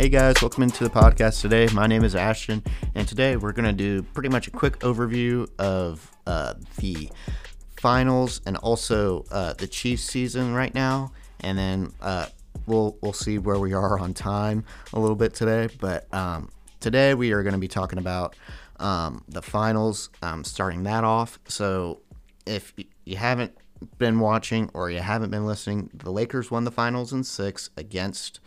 Hey guys, welcome into the podcast today. My name is Ashton, and today we're going to do pretty much a quick overview of uh, the finals and also uh, the Chiefs season right now, and then uh, we'll we'll see where we are on time a little bit today. But um, today we are going to be talking about um, the finals, um, starting that off. So if you haven't been watching or you haven't been listening, the Lakers won the finals in six against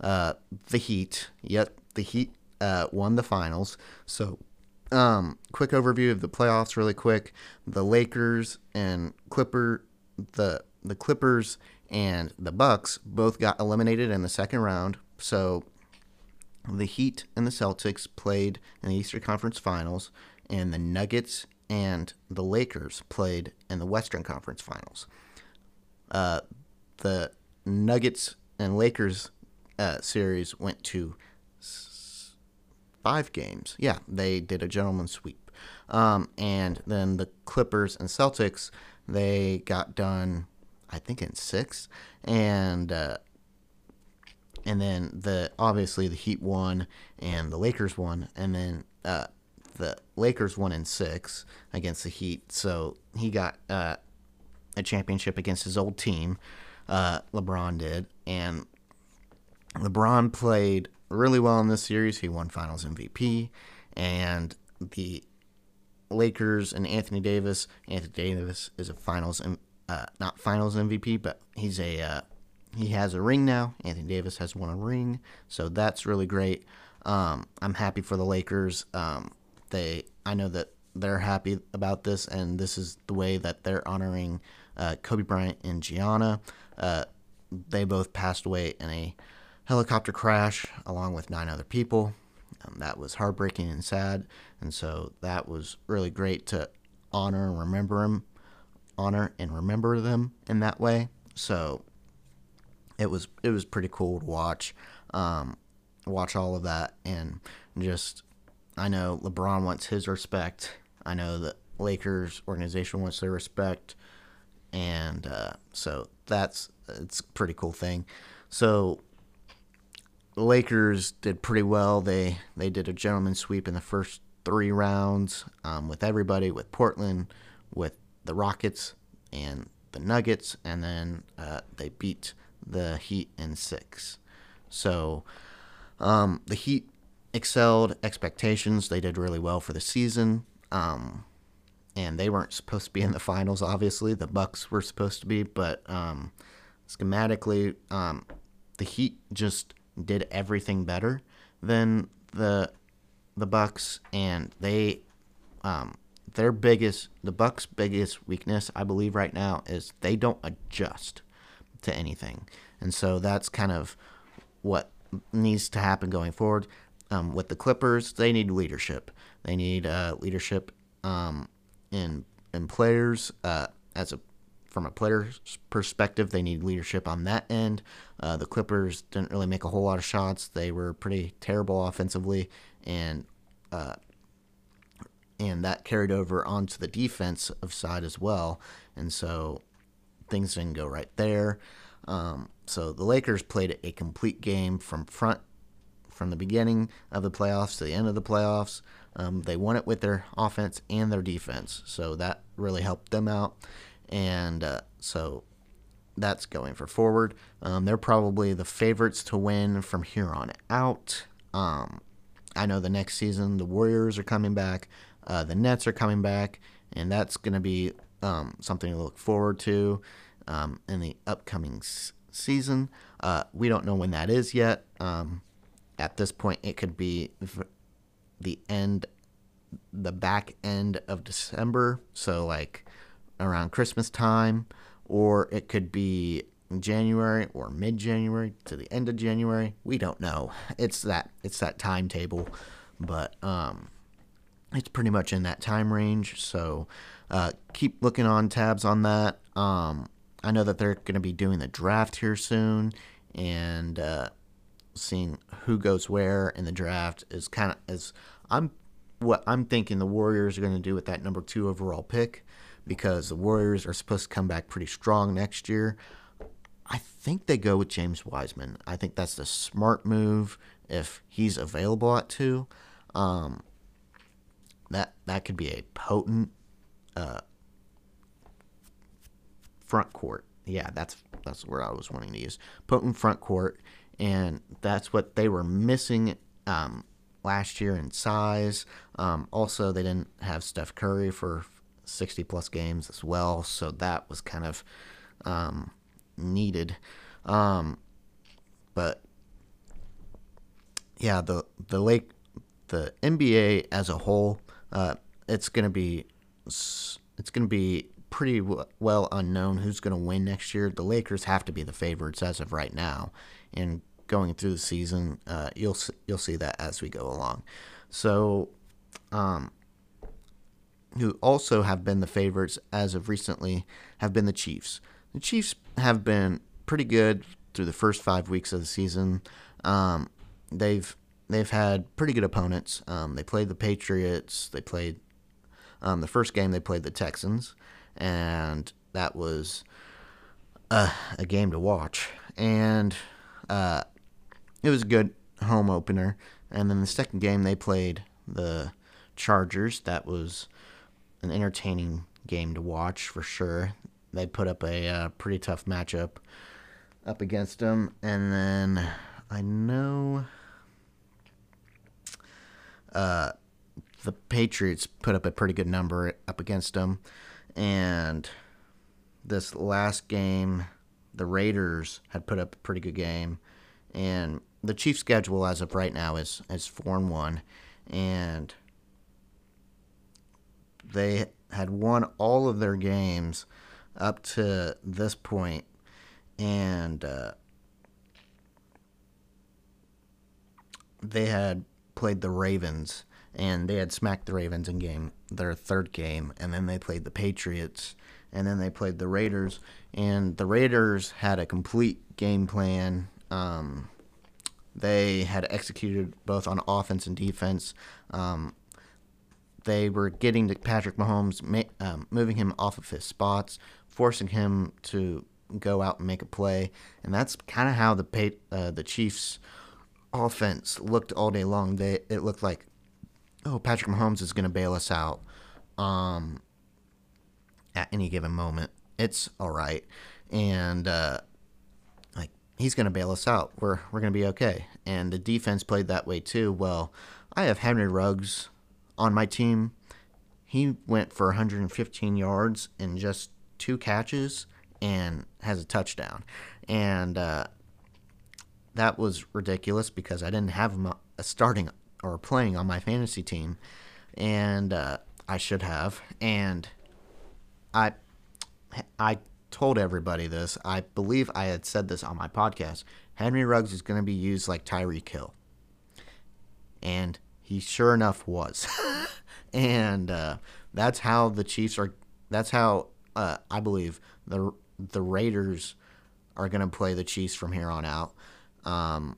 uh, the Heat. Yet the Heat uh, won the finals. So, um, quick overview of the playoffs, really quick. The Lakers and Clipper, the the Clippers and the Bucks both got eliminated in the second round. So, the Heat and the Celtics played in the Eastern Conference Finals, and the Nuggets and the Lakers played in the Western Conference Finals. Uh, the Nuggets and Lakers uh, series went to five games. Yeah, they did a gentleman's sweep. Um, and then the Clippers and Celtics, they got done, I think, in six. And uh, and then the obviously the Heat won and the Lakers won, and then uh, the Lakers won in six against the Heat. So he got uh, a championship against his old team. Uh, LeBron did, and LeBron played really well in this series. He won Finals MVP, and the Lakers and Anthony Davis. Anthony Davis is a Finals, uh, not Finals MVP, but he's a uh, he has a ring now. Anthony Davis has won a ring, so that's really great. Um, I'm happy for the Lakers. Um, they, I know that they're happy about this, and this is the way that they're honoring uh, Kobe Bryant and Gianna. Uh, they both passed away in a helicopter crash along with nine other people. Um, that was heartbreaking and sad, and so that was really great to honor and remember them, honor and remember them in that way. So it was it was pretty cool to watch, um, watch all of that, and just I know LeBron wants his respect. I know the Lakers organization wants their respect, and uh, so that's it's a pretty cool thing. So the Lakers did pretty well. They they did a gentleman's sweep in the first three rounds um, with everybody, with Portland, with the Rockets, and the Nuggets, and then uh, they beat the Heat in six. So um, the Heat excelled expectations. They did really well for the season. Um, and they weren't supposed to be in the finals. Obviously, the Bucks were supposed to be, but um, schematically, um, the Heat just did everything better than the the Bucks, and they um, their biggest the Bucks' biggest weakness, I believe, right now is they don't adjust to anything, and so that's kind of what needs to happen going forward. Um, with the Clippers, they need leadership. They need uh, leadership um, in in players uh, as a from a player's perspective. They need leadership on that end. Uh, the Clippers didn't really make a whole lot of shots. They were pretty terrible offensively, and uh, and that carried over onto the defensive side as well. And so things didn't go right there. Um, so the Lakers played a complete game from front from the beginning of the playoffs to the end of the playoffs. Um, they won it with their offense and their defense, so that really helped them out. And uh, so that's going for forward. Um, they're probably the favorites to win from here on out. Um, I know the next season the Warriors are coming back, uh, the Nets are coming back, and that's going to be um, something to look forward to um, in the upcoming s- season. Uh, we don't know when that is yet. Um, at this point, it could be the end, the back end of December, so like around Christmas time, or it could be January or mid January to the end of January. We don't know. It's that it's that timetable, but um, it's pretty much in that time range. So uh, keep looking on tabs on that. Um, I know that they're going to be doing the draft here soon, and uh, seeing who goes where in the draft is kind of as I'm what I'm thinking the Warriors are going to do with that number two overall pick because the Warriors are supposed to come back pretty strong next year. I think they go with James Wiseman. I think that's the smart move, if he's available at two, um, that that could be a potent uh, front court. Yeah, that's that's where I was wanting to use potent front court, and that's what they were missing um, last year in size. Um, also, they didn't have Steph Curry for 60 plus games as well, so that was kind of um, needed. Um, but yeah, the the lake, the NBA as a whole, uh, it's gonna be it's gonna be pretty well unknown who's gonna win next year. The Lakers have to be the favorites as of right now, and going through the season, uh, you'll you'll see that as we go along. So, um, who also have been the favorites as of recently have been the Chiefs. The Chiefs have been pretty good through the first five weeks of the season. Um, they've they've had pretty good opponents. Um, they played the Patriots. They played um, the first game. They played the Texans, and that was uh, a game to watch. And uh, it was a good home opener. And then the second game they played the Chargers. That was an entertaining game to watch for sure. They put up a uh, pretty tough matchup up against them. And then I know uh, the Patriots put up a pretty good number up against them. And this last game, the Raiders had put up a pretty good game. And the Chiefs' schedule as of right now is, is 4 and 1. And they had won all of their games up to this point, and uh, they had played the Ravens, and they had smacked the Ravens in game their third game, and then they played the Patriots, and then they played the Raiders, and the Raiders had a complete game plan. Um, they had executed both on offense and defense. Um, they were getting to Patrick Mahomes, um, moving him off of his spots, forcing him to go out and make a play, and that's kind of how the uh, the Chiefs' offense looked all day long. They it looked like, oh, Patrick Mahomes is going to bail us out, um, at any given moment. It's all right, and uh, like he's going to bail us out. We're we're going to be okay. And the defense played that way too. Well, I have Henry Ruggs on my team, he went for 115 yards in just two catches and has a touchdown. And uh, that was ridiculous because I didn't have him starting or playing on my fantasy team, and uh, I should have. And I, I told everybody this. I believe I had said this on my podcast. Henry Ruggs is going to be used like Tyreek Hill, and he sure enough was. and uh, that's how the Chiefs are. That's how uh, I believe the the Raiders are going to play the Chiefs from here on out. Um,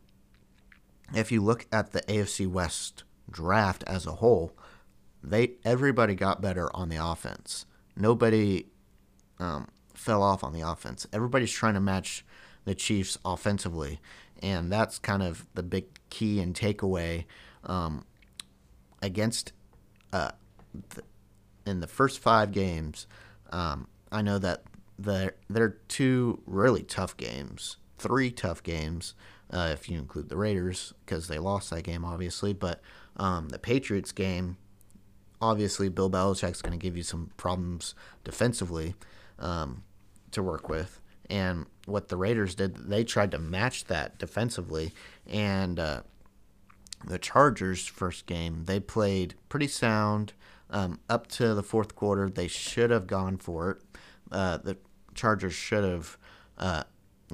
if you look at the AFC West draft as a whole, they everybody got better on the offense. Nobody um, fell off on the offense. Everybody's trying to match the Chiefs offensively, and that's kind of the big key and takeaway um, against uh, in the first five games. Um, I know that there are two really tough games, three tough games uh, if you include the Raiders because they lost that game, obviously. But um, the Patriots game, obviously, Bill Belichick's going to give you some problems defensively um, to work with. And what the Raiders did, they tried to match that defensively, and uh, the Chargers' first game, they played pretty sound um, up to the fourth quarter. They should have gone for it. Uh, the Chargers should have uh,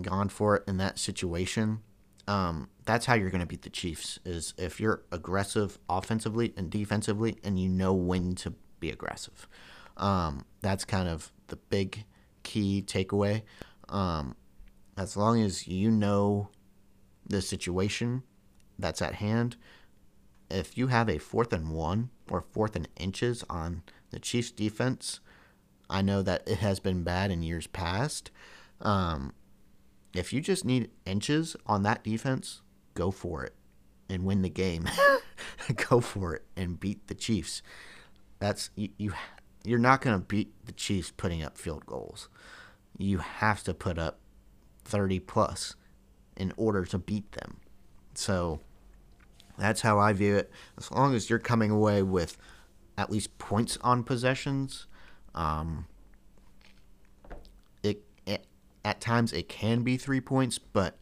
gone for it in that situation. Um, that's how you're going to beat the Chiefs. Is if you're aggressive offensively and defensively, and you know when to be aggressive. Um, that's kind of the big key takeaway. Um, as long as you know the situation that's at hand, if you have a fourth and one or fourth and inches on the Chiefs defense, I know that it has been bad in years past. Um, if you just need inches on that defense, go for it. and win the game. go for it and beat the Chiefs. That's you. you you're not going to beat the Chiefs putting up field goals. You have to put up 30 plus in order to beat them. So that's how I view it. As long as you're coming away with at least points on possessions, um, it, it at times it can be three points, but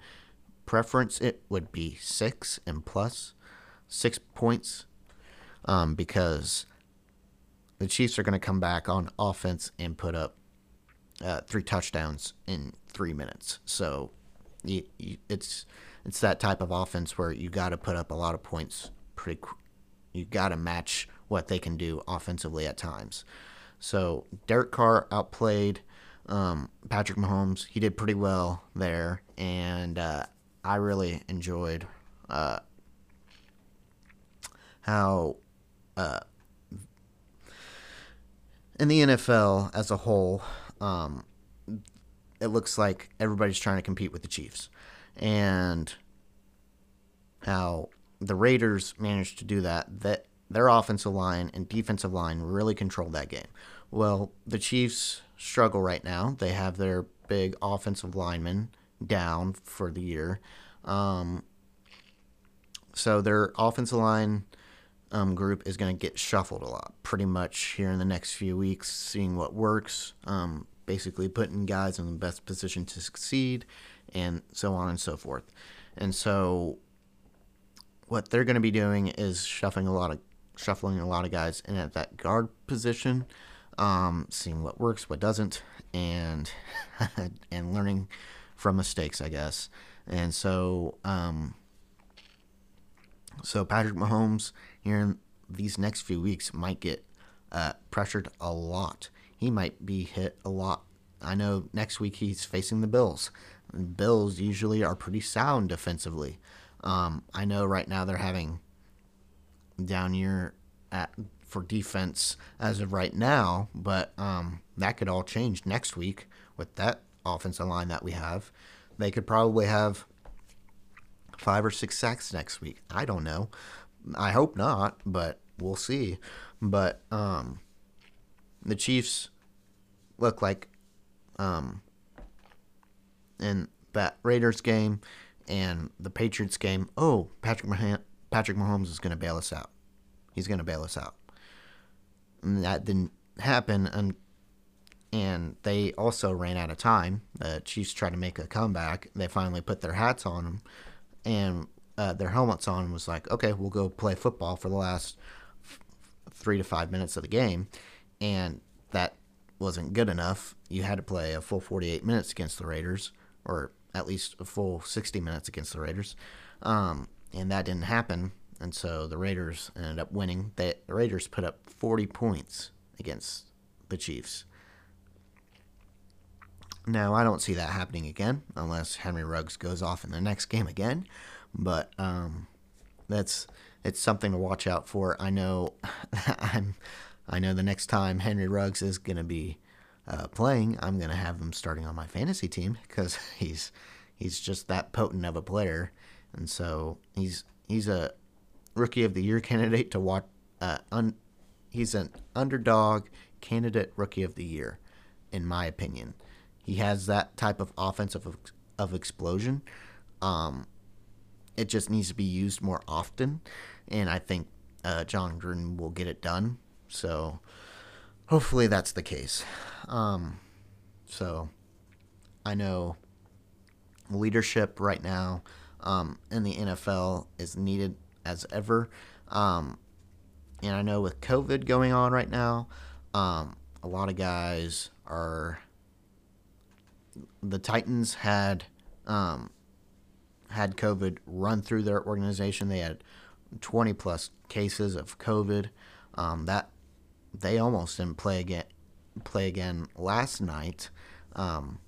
preference it would be six and plus six points um, because the Chiefs are going to come back on offense and put up uh, three touchdowns in three minutes. So you, you, it's it's that type of offense where you got to put up a lot of points pretty. You got to match what they can do offensively at times. So Derek Carr outplayed um, Patrick Mahomes. He did pretty well there, and uh, I really enjoyed uh, how uh, in the NFL as a whole, um, it looks like everybody's trying to compete with the Chiefs, and how the Raiders managed to do that. That their offensive line and defensive line really controlled that game. Well, the Chiefs struggle right now. They have their big offensive lineman down for the year. Um, so their offensive line um, group is going to get shuffled a lot, pretty much here in the next few weeks, seeing what works, um, basically putting guys in the best position to succeed, and so on and so forth. And so, what they're going to be doing is shuffling a lot of shuffling a lot of guys in at that guard position, um, seeing what works, what doesn't, and and learning from mistakes, I guess. And so, um, so Patrick Mahomes here in these next few weeks might get uh, pressured a lot. He might be hit a lot. I know next week he's facing the Bills. Bills usually are pretty sound defensively. Um, I know right now they're having down year at for defense as of right now, but um, that could all change next week with that offensive line that we have. They could probably have five or six sacks next week. I don't know. I hope not, but we'll see. But um, the Chiefs look like um, in that Raiders game and the Patriots game. Oh, Patrick Mah- Patrick Mahomes is going to bail us out. He's going to bail us out. And that didn't happen, and and they also ran out of time. The Chiefs tried to make a comeback. They finally put their hats on them, and uh, their helmets on and was like, okay, we'll go play football for the last three to five minutes of the game. And that wasn't good enough. You had to play a full 48 minutes against the Raiders, or at least a full 60 minutes against the Raiders. Um, and that didn't happen. And so the Raiders ended up winning. They, the Raiders put up 40 points against the Chiefs. Now, I don't see that happening again unless Henry Ruggs goes off in the next game again. But um, that's it's something to watch out for. I know I'm I know the next time Henry Ruggs is going to be uh, playing, I'm going to have him starting on my fantasy team because he's he's just that potent of a player, and so he's he's a rookie of the year candidate to watch. Uh, un, he's an underdog candidate rookie of the year, in my opinion. He has that type of offensive of, of explosion. Um, it just needs to be used more often, and I think uh, Jon Gruden will get it done. So hopefully that's the case. Um, so I know leadership right now um, in the NFL is needed as ever. Um, and I know with COVID going on right now, um, a lot of guys are. The Titans had um, had COVID run through their organization. They had 20 plus cases of COVID. Um, that they almost didn't play again play again last night, um,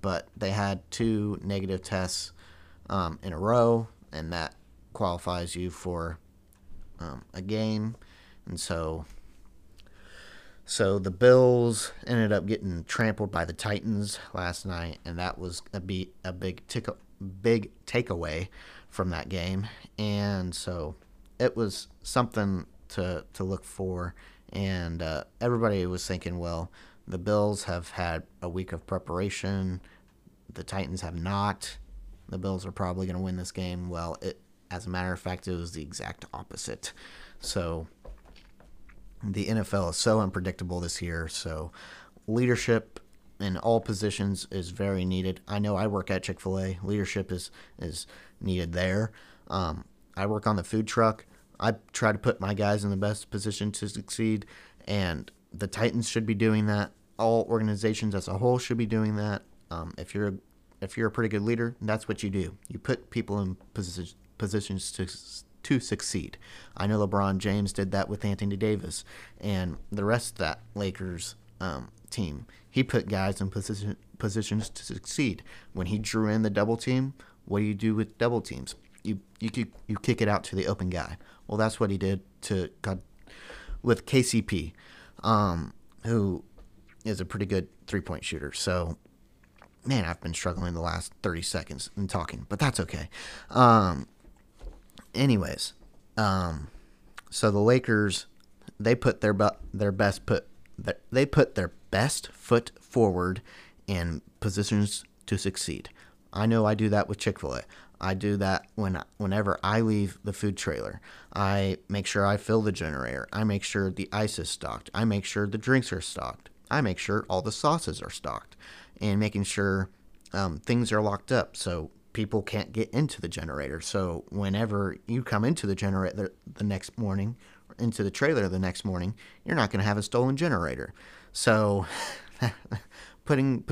but they had two negative tests um, in a row, and that qualifies you for um, a game. And so, so the Bills ended up getting trampled by the Titans last night, and that was a be a big tick big takeaway from that game, and so it was something to to look for. And uh, everybody was thinking, well, the Bills have had a week of preparation. The Titans have not. The Bills are probably going to win this game. Well, it, as a matter of fact, it was the exact opposite. So the NFL is so unpredictable this year. So leadership in all positions is very needed. I know I work at Chick Fil A. Leadership is is needed there. Um, I work on the food truck. I try to put my guys in the best position to succeed, and the Titans should be doing that. All organizations as a whole should be doing that. Um, if you're a, if you're a pretty good leader, that's what you do. You put people in position, positions to to succeed. I know LeBron James did that with Anthony Davis and the rest of that Lakers um, team. He put guys in position, positions to succeed. When he drew in the double team, what do you do with double teams? You you you kick it out to the open guy. Well, that's what he did to God with KCP, um, who is a pretty good three point shooter. So, man, I've been struggling the last thirty seconds in talking, but that's okay. Um, anyways, um, so the Lakers they put their their best put they put their best foot forward in positions to succeed. I know I do that with Chick Fil A. I do that when whenever I leave the food trailer. I make sure I fill the generator. I make sure the ice is stocked. I make sure the drinks are stocked. I make sure all the sauces are stocked, and making sure um, things are locked up so people can't get into the generator. So whenever you come into the generator the next morning, into the trailer the next morning, you're not going to have a stolen generator. So putting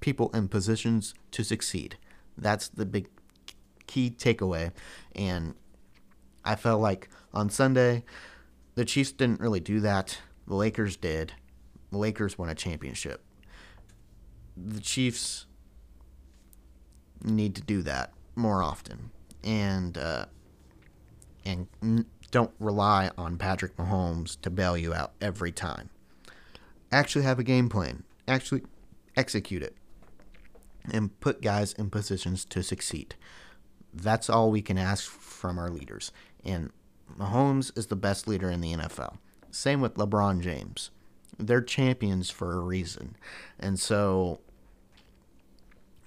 people in positions to succeed. That's the big key takeaway. And I felt like on Sunday, the Chiefs didn't really do that. The Lakers did. The Lakers won a championship. The Chiefs need to do that more often, and uh, and don't rely on Patrick Mahomes to bail you out every time. Actually, have a game plan. Actually, execute it, and put guys in positions to succeed. That's all we can ask from our leaders. And Mahomes is the best leader in the NFL. Same with LeBron James. They're champions for a reason. And so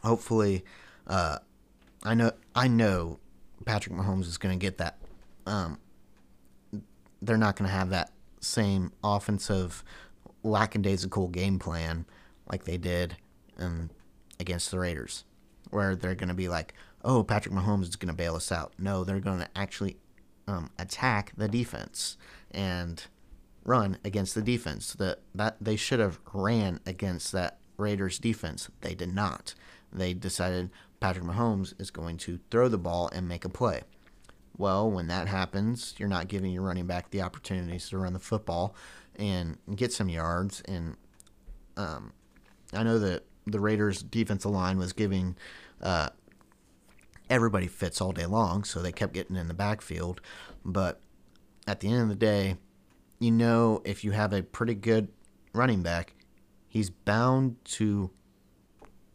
hopefully uh, I know I know Patrick Mahomes is going to get that. Um, they're not going to have that same offensive lackadaisical game plan like they did against the Raiders, where they're going to be like, "Oh, Patrick Mahomes is going to bail us out." No, they're going to actually um, attack the defense and run against the defense. That that they should have ran against that Raiders defense. They did not. They decided Patrick Mahomes is going to throw the ball and make a play. Well, when that happens, you're not giving your running back the opportunities to run the football and get some yards. And um, I know that the Raiders' defensive line was giving uh, everybody fits all day long, so they kept getting in the backfield. But at the end of the day, you know, if you have a pretty good running back, he's bound to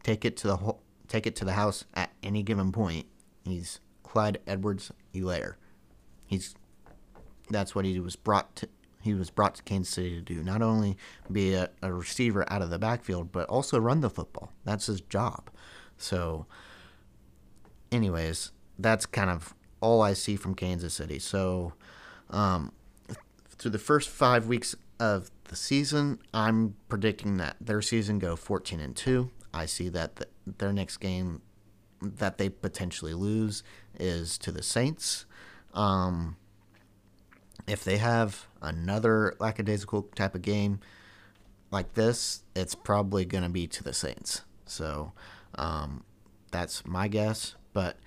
take it to the hole, take it to the house at any given point. He's Clyde Edwards Helaire. He's that's what he was brought to he was brought to Kansas City to do. Not only be a, a receiver out of the backfield, but also run the football. That's his job. So anyways, that's kind of all I see from Kansas City. So um, through the first five weeks of the season, I'm predicting that their season go 14 and two. I see that the, their next game that they potentially lose is to the Saints. Um, if they have another lackadaisical type of game like this, it's probably going to be to the Saints. So um, that's my guess. But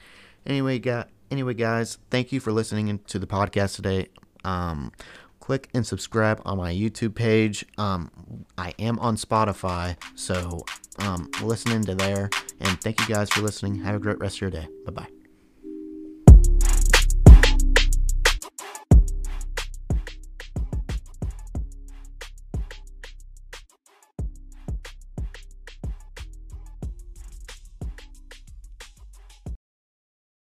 anyway, got anyway, guys, thank you for listening to the podcast today. Um, click and subscribe on my YouTube page. Um, I am on Spotify, so um, listen into there. And thank you guys for listening. Have a great rest of your day. Bye bye.